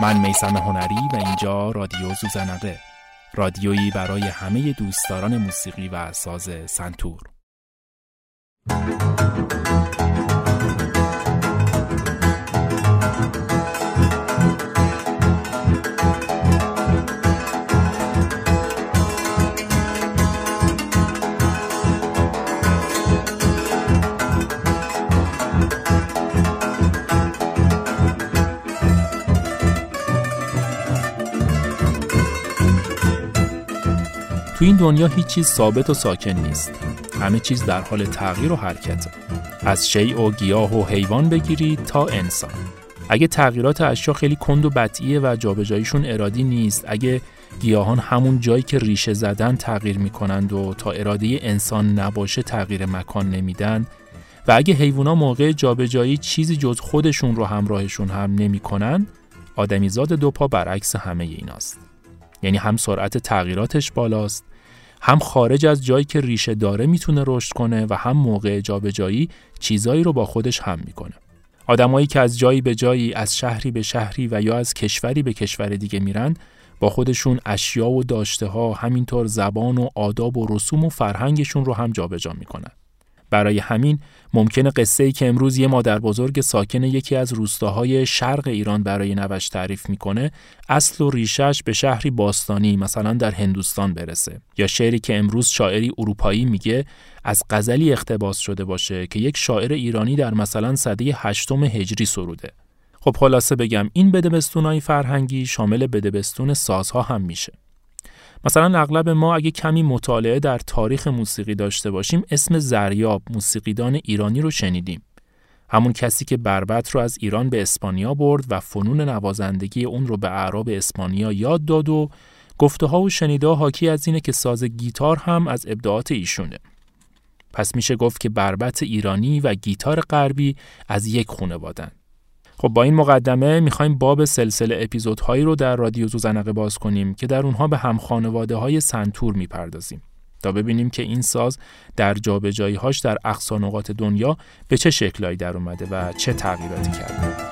من میسم هنری و اینجا رادیو زوزنقه رادیویی برای همه دوستداران موسیقی و ساز سنتور. تو این دنیا هیچ چیز ثابت و ساکن نیست. همه چیز در حال تغییر و حرکته از شیء و گیاه و حیوان بگیرید تا انسان. اگه تغییرات اشیا خیلی کند و بطیه و جابجاییشون ارادی نیست اگه گیاهان همون جایی که ریشه زدن تغییر می‌کنند و تا اراده انسان نباشه تغییر مکان نمیدن و اگه حیوونا موقع جابجایی چیزی جز خودشون رو همراهشون هم نمی‌کنن آدمیزاد دو پا برعکس همه ایناست. یعنی هم سرعت تغییراتش بالاست هم خارج از جایی که ریشه داره می‌تونه رشد کنه و هم موقع جابجایی چیزایی رو با خودش هم می‌کنه. آدمایی که از جایی به جایی از شهری به شهری و یا از کشوری به کشور دیگه میرن با خودشون اشیا و داشته ها همینطور زبان و آداب و رسوم و فرهنگشون رو هم جابجا می‌کنن. برای همین ممکنه قصه ای که امروز یه مادر بزرگ ساکن یکی از روستاهای شرق ایران برای نوش تعریف می‌کنه اصل و ریشش به شهری باستانی مثلا در هندوستان برسه. یا شعری که امروز شاعری اروپایی میگه از غزلی اقتباس شده باشه که یک شاعر ایرانی در مثلا سده هشتم هجری سروده. خب خلاصه بگم این بدبستونای فرهنگی شامل بدبستون سازها هم میشه. مثلا اغلب ما اگه کمی مطالعه در تاریخ موسیقی داشته باشیم اسم زریاب موسیقیدان ایرانی رو شنیدیم. همون کسی که بربت رو از ایران به اسپانیا برد و فنون نوازندگی اون رو به اعراب اسپانیا یاد داد و گفته ها و شنیده حاکی از اینه که ساز گیتار هم از ابداعات ایشونه. پس میشه گفت که بربت ایرانی و گیتار غربی از یک خانوادن خب با این مقدمه می‌خوایم باب سلسله اپیزودهایی رو در رادیو زوزنقه باز کنیم که در اونها به هم خانواده های سنتور می‌پردازیم تا ببینیم که این ساز در هاش در اقصا نقاط دنیا به چه شکلایی در اومده و چه تغییراتی کرده.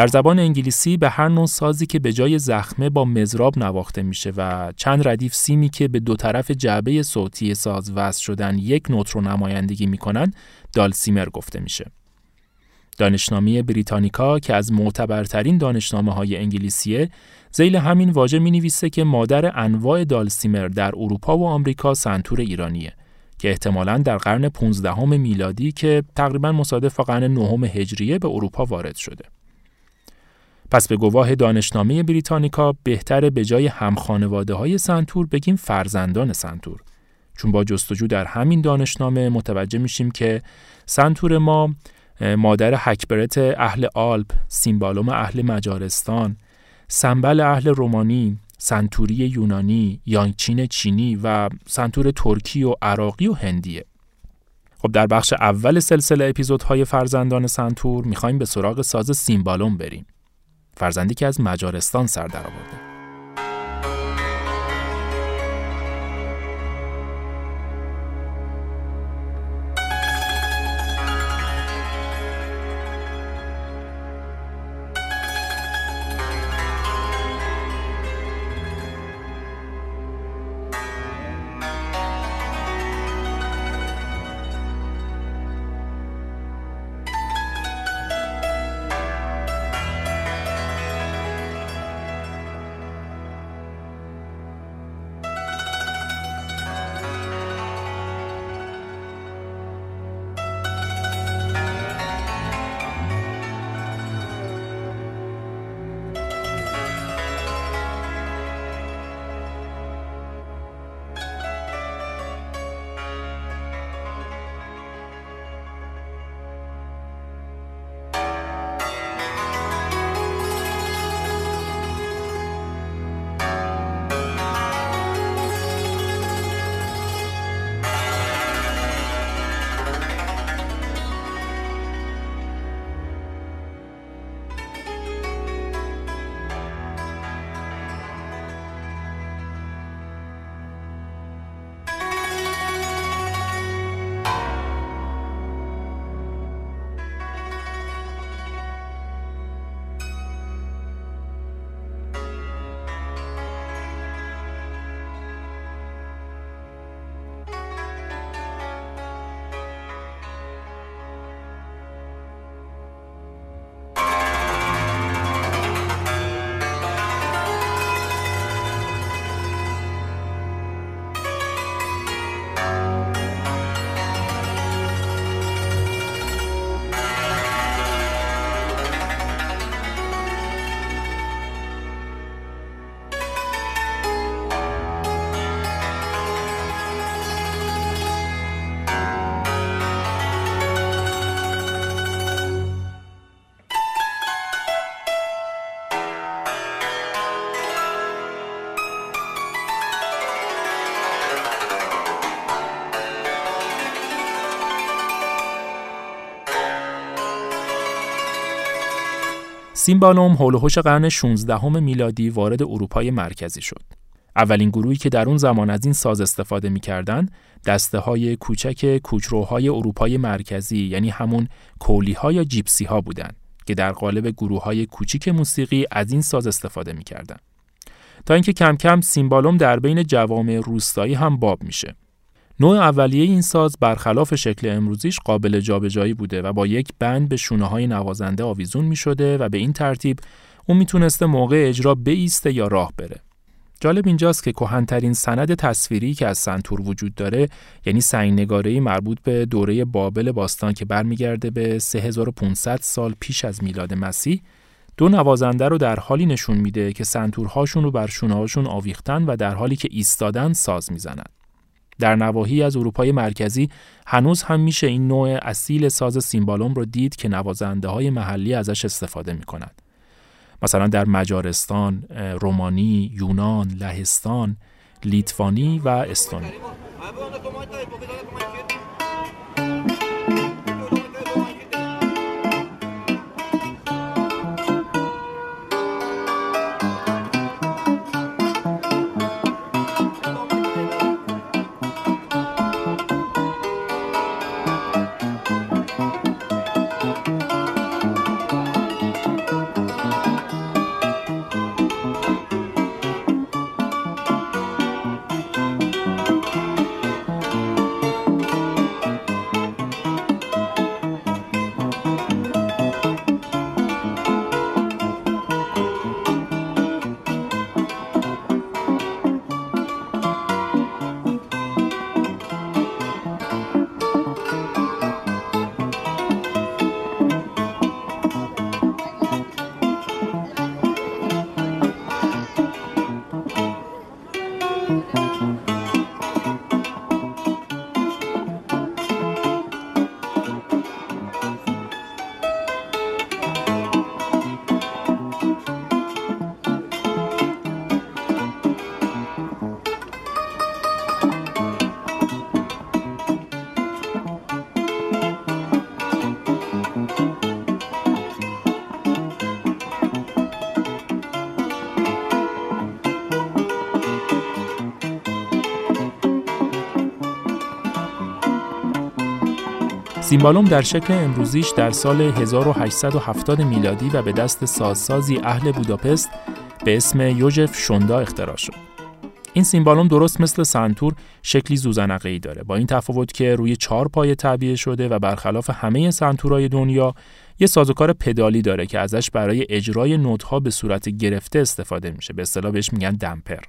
در زبان انگلیسی به هر نوع سازی که به جای زخمه با مزراب نواخته میشه و چند ردیف سیمی که به دو طرف جعبه صوتی ساز وصل شدن یک نوت رو نمایندگی می‌کنن دالسیمر گفته میشه. دانشنامه بریتانیکا که از معتبرترین دانشنامه های انگلیسیه زیل همین واژه می نویسه که مادر انواع دالسیمر در اروپا و آمریکا سنتور ایرانیه که احتمالاً در قرن 15 میلادی که تقریبا مصادف قرن نهم هجریه به اروپا وارد شده. پس به گواه دانشنامه بریتانیکا بهتره به جای همخانواده های سنتور بگیم فرزندان سنتور چون با جستجو در همین دانشنامه متوجه میشیم که سنتور ما مادر هکبرت اهل آلپ، سیمبالوم اهل مجارستان، سنبل اهل رومانی، سنتوری یونانی، یانگچین چینی و سنتور ترکی و عراقی و هندیه. خب در بخش اول سلسله اپیزودهای فرزندان سنتور می‌خوایم به سراغ ساز سیمبالوم بریم. فرزندی که از مجارستان سر درآورده. سیمبالوم حول قرن 16 میلادی وارد اروپای مرکزی شد. اولین گروهی که در اون زمان از این ساز استفاده می‌کردند دسته های کوچک کوچروهای اروپای مرکزی یعنی همون کولی ها یا Gypsy ها بودند که در قالب گروه های کوچیک موسیقی از این ساز استفاده می‌کردند. تا اینکه کم کم سیمبالوم در بین جوامع روستایی هم باب میشه. نوع اولیه این ساز برخلاف شکل امروزیش قابل جابجایی بوده و با یک بند به شونه های نوازنده آویزون می شده و به این ترتیب اون می‌تونسته موقع اجرا بیسته یا راه بره. جالب اینجاست که کهنترین سند تصویری که از سنتور وجود داره یعنی سنگنگاره‌ای مربوط به دوره بابل باستان که برمیگرده به 3500 سال پیش از میلاد مسیح دو نوازنده رو در حالی نشون میده که سنتورهاشون رو بر شونه‌هاشون آویختن و در حالی که ایستادن ساز می‌زنن. در نواحی از اروپای مرکزی هنوز هم میشه این نوع اصیل ساز سیمبالوم رو دید که نوازنده های محلی ازش استفاده می‌کنند. مثلا در مجارستان، رومانی، یونان، لهستان، لیتوانی و استونی. سیمبالوم در شکل امروزیش در سال 1870 میلادی و به دست سازسازی اهل بوداپست به اسم یوژف شوندا اختراع شد. این سیمبالوم درست مثل سنتور شکلی ذوزنقه ای داره. با این تفاوت که روی چهار پایه تعبیه شده و برخلاف همه سنتورهای دنیا یه سازوکار پدالی داره که ازش برای اجرای نوت‌ها به صورت گرفته استفاده میشه. به اصطلاح بهش میگن damper.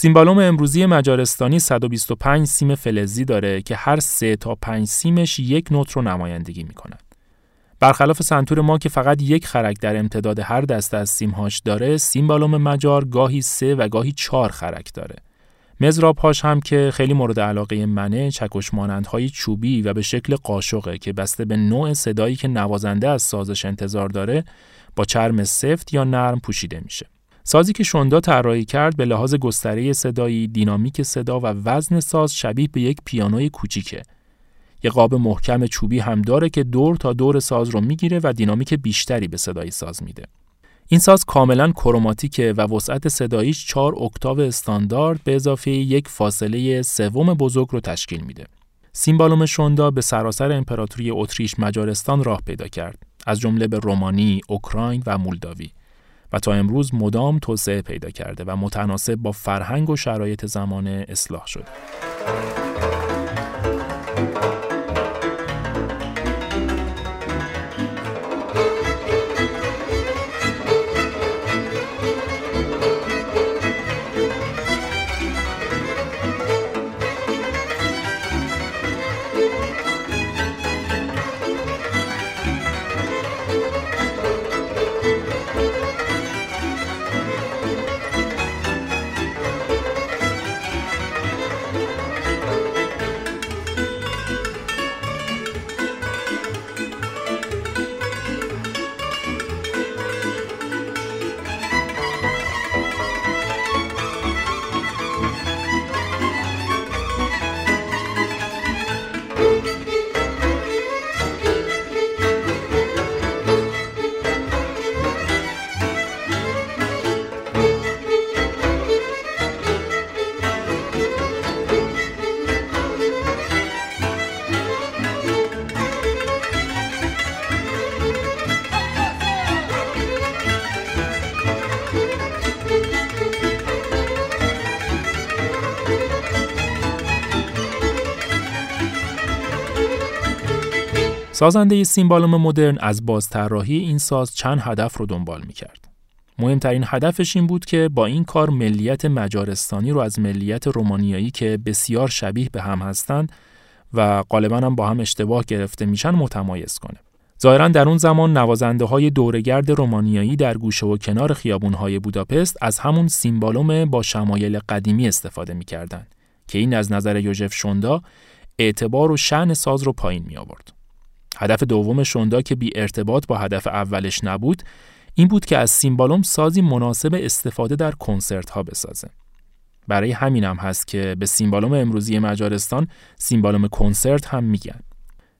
سیمبالوم امروزی مجارستانی 125 سیم فلزی داره که هر سه تا 5 سیمش یک نوت رو نمایندگی می‌کنن. برخلاف سنتور ما که فقط یک خرک در امتداد هر دسته از سیمهاش داره، سیمبالوم مجار گاهی سه و گاهی چهار خرک داره. مزرابهاش هم که خیلی مورد علاقه منه چکش مانندهای چوبی و به شکل قاشقه که بسته به نوع صدایی که نوازنده از سازش انتظار داره با چرم سفت یا نرم پوشیده میشه. سازی که شوندا طراحی کرد به لحاظ گستره صدایی، دینامیک صدا و وزن ساز شبیه به یک پیانوی کوچیکه. یه قاب محکم چوبی هم داره که دور تا دور ساز رو می‌گیره و دینامیک بیشتری به صدای ساز میده. این ساز کاملا کروماتیکه و وسعت صداییش 4 اکتاو استاندارد به اضافه یک فاصله سوم بزرگ رو تشکیل میده. سیمبالوم شوندا به سراسر امپراتوری اتریش مجارستان راه پیدا کرد از جمله به رومانی، اوکراین و مولداوی. و تا امروز مدام توسعه پیدا کرده و متناسب با فرهنگ و شرایط زمانه اصلاح شده. سازنده سیمبالوم مدرن از بازطراحی این ساز چند هدف رو دنبال می‌کرد. مهمترین هدفش این بود که با این کار ملیت مجارستانی رو از ملیت رومانیایی که بسیار شبیه به هم هستند و غالبا هم با هم اشتباه گرفته میشن متمایز کنه. ظاهرا در اون زمان نوازنده های دورگرد رومانیایی در گوشه و کنار خیابون های بوداپست از همون سیمبالوم با شمایل قدیمی استفاده می‌کردند که این از نظر یوژف شوندا اعتبار و شأن ساز رو پایین می آورد. هدف دوم شوندا که بی ارتباط با هدف اولش نبود این بود که از سیمبالوم سازی مناسب استفاده در کنسرت ها بسازه. برای همینم هم هست که به سیمبالوم امروزی مجارستان سیمبالوم کنسرت هم میگن.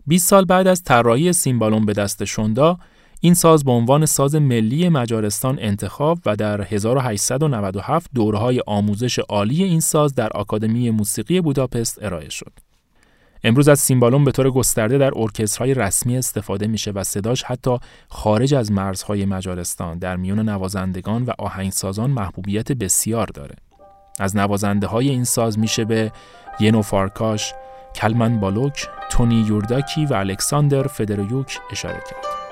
20 سال بعد از طراحی سیمبالوم به دست شوندا این ساز به عنوان ساز ملی مجارستان انتخاب و در 1897 دوره‌های آموزش عالی این ساز در آکادمی موسیقی بوداپست ارائه شد. امروز از سیمبالون به طور گسترده در ارکسترهای رسمی استفاده میشه و صداش حتی خارج از مرزهای مجارستان در میون نوازندگان و آهنگسازان محبوبیت بسیار داره. از نوازنده های این ساز میشه به ینو فارکاش، کلمن بالوک، تونی یورداکی و الکساندر فدریوک اشاره کرد.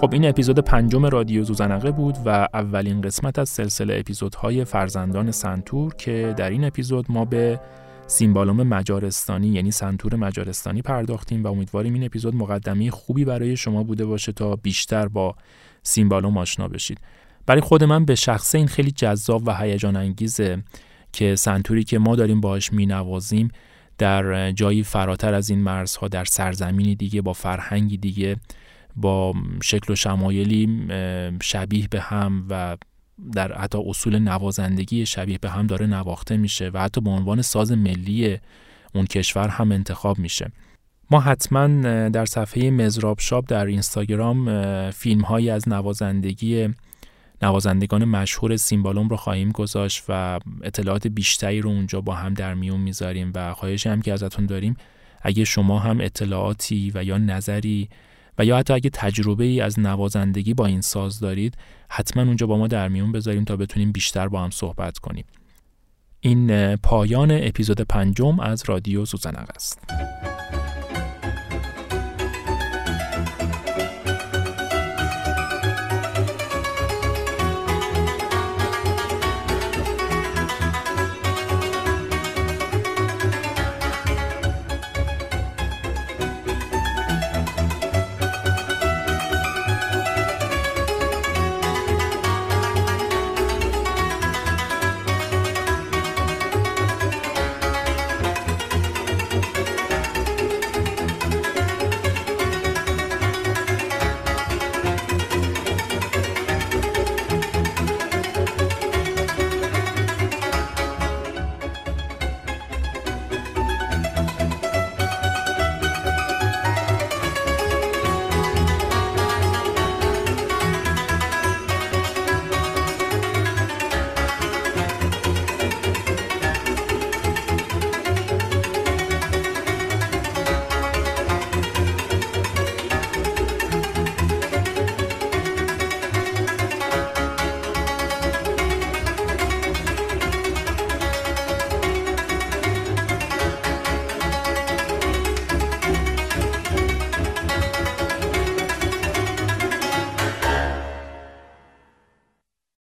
خب این اپیزود پنجم رادیو ذوزنقه بود و اولین قسمت از سلسله اپیزودهای فرزندان سنتور که در این اپیزود ما به سیمبالوم مجارستانی یعنی سنتور مجارستانی پرداختیم و امیدواریم این اپیزود مقدمه خوبی برای شما بوده باشه تا بیشتر با سیمبالوم آشنا بشید. برای خود من به شخصه این خیلی جذاب و هیجان انگیزه که سنتوری که ما داریم باهاش مینوازیم در جایی فراتر از این مرزها در سرزمینی دیگه با فرهنگی دیگه با شکل و شمایلی شبیه به هم و در حتی اصول نوازندگی شبیه به هم داره نواخته میشه و حتی به عنوان ساز ملی اون کشور هم انتخاب میشه. ما حتما در صفحه مزراب شاب در اینستاگرام فیلم هایی از نوازندگی نوازندگان مشهور سیمبالوم رو خواهیم گذاشت و اطلاعات بیشتری رو اونجا با هم در میون می‌ذاریم و خواهش هم که ازتون داریم اگه شما هم اطلاعاتی و یا نظری و یا حتی اگه تجربه ای از نوازندگی با این ساز دارید حتما اونجا با ما در میون بذاریم تا بتونیم بیشتر با هم صحبت کنیم. این پایان اپیزود پنجم از رادیو سوزنق است